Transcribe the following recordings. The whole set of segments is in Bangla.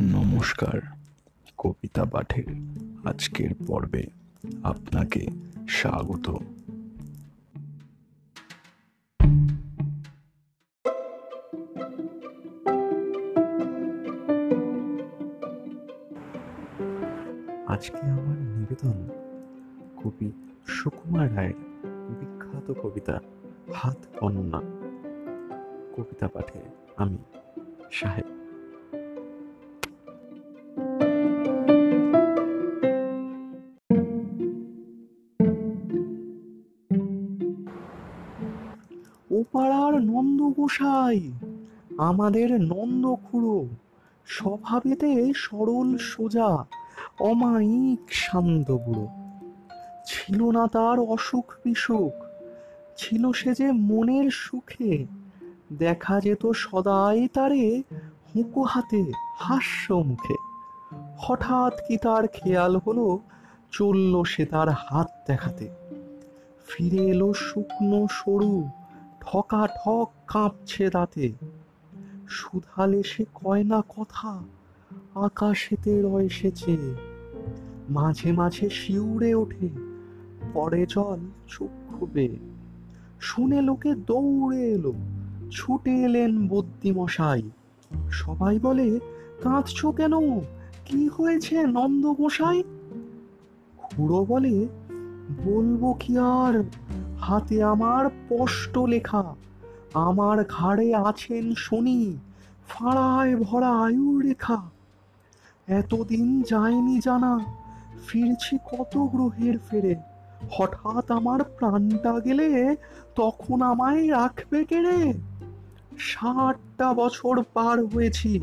নমস্কার, কবিতা পাঠের আজকের পর্বে আপনাকে স্বাগত। আজকে আমার নিবেদন কবি সুকুমার রায়ের বিখ্যাত কবিতা হাত বর্ণনা কবিতা পাঠে আমি সাহেব ও পাড়ার নন্দ গোসাই আমাদের নন্দ খুড়ো স্বভাবেতে সরল সোজা, অমায়িক শান্ত বুড়ো। ছিল না তার অসুখ বিসুখ, ছিল সে যে মনের সুখে, দেখা যেত সদাই তারে হুঁকো হাতে হাস্য মুখে। হঠাৎ কি তার খেয়াল হলো, চলল সে তার হাত দেখাতে। ফিরে এলো শুকনো সরু ঠকা ঠক কাঁপছে দাঁতে সুধালে সে কয় না কথা, আকাশেতে রয় সেচে মাঝে মাঝে শিউরে ওঠে, পরে জল চক্ষু শুনে লোকে দৌড়ে এলো, ছুটে এলেন বুদ্ধিমশাই। সবাই বলে, কাঁদছো কেন? কি হয়েছে নন্দ গোসাই খুড়ো বলে, বলব কি আর? হাতে আমার স্পষ্ট লেখা। আমার ঘাড়ে আছেন শনি, ফাড়ায় ভরা আয়ুর রেখা। এতদিন যায়নি জানা, ফিরছি কত গ্রহের ফেরে। হঠাৎ আমার প্রাণটা গেলে তখন আমায় রাখবে কেড়ে ষাটটা বছর পার হয়েছি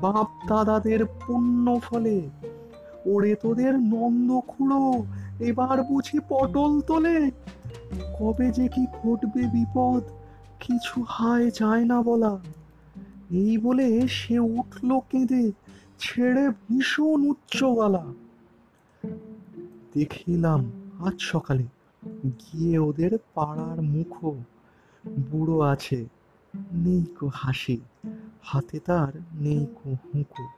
বাপ দাদাদের পুণ্য ফলে। ওরে তোদের নন্দ খুঁড়ো এবার বুঝি পটল তোলে। কবে যে কি ঘটবে বিপদ, কিছু হায় যায় না বলা। এই বলে সে উঠল কেঁদে, ছেড়ে ভীষণ উচ্চ গলা দেখিলাম আজ সকালে গিয়ে ওদের পাড়ার মুখো। বুড়ো আছে, নেই কো হাসি, হাতে তার নেই কো হুঁকো।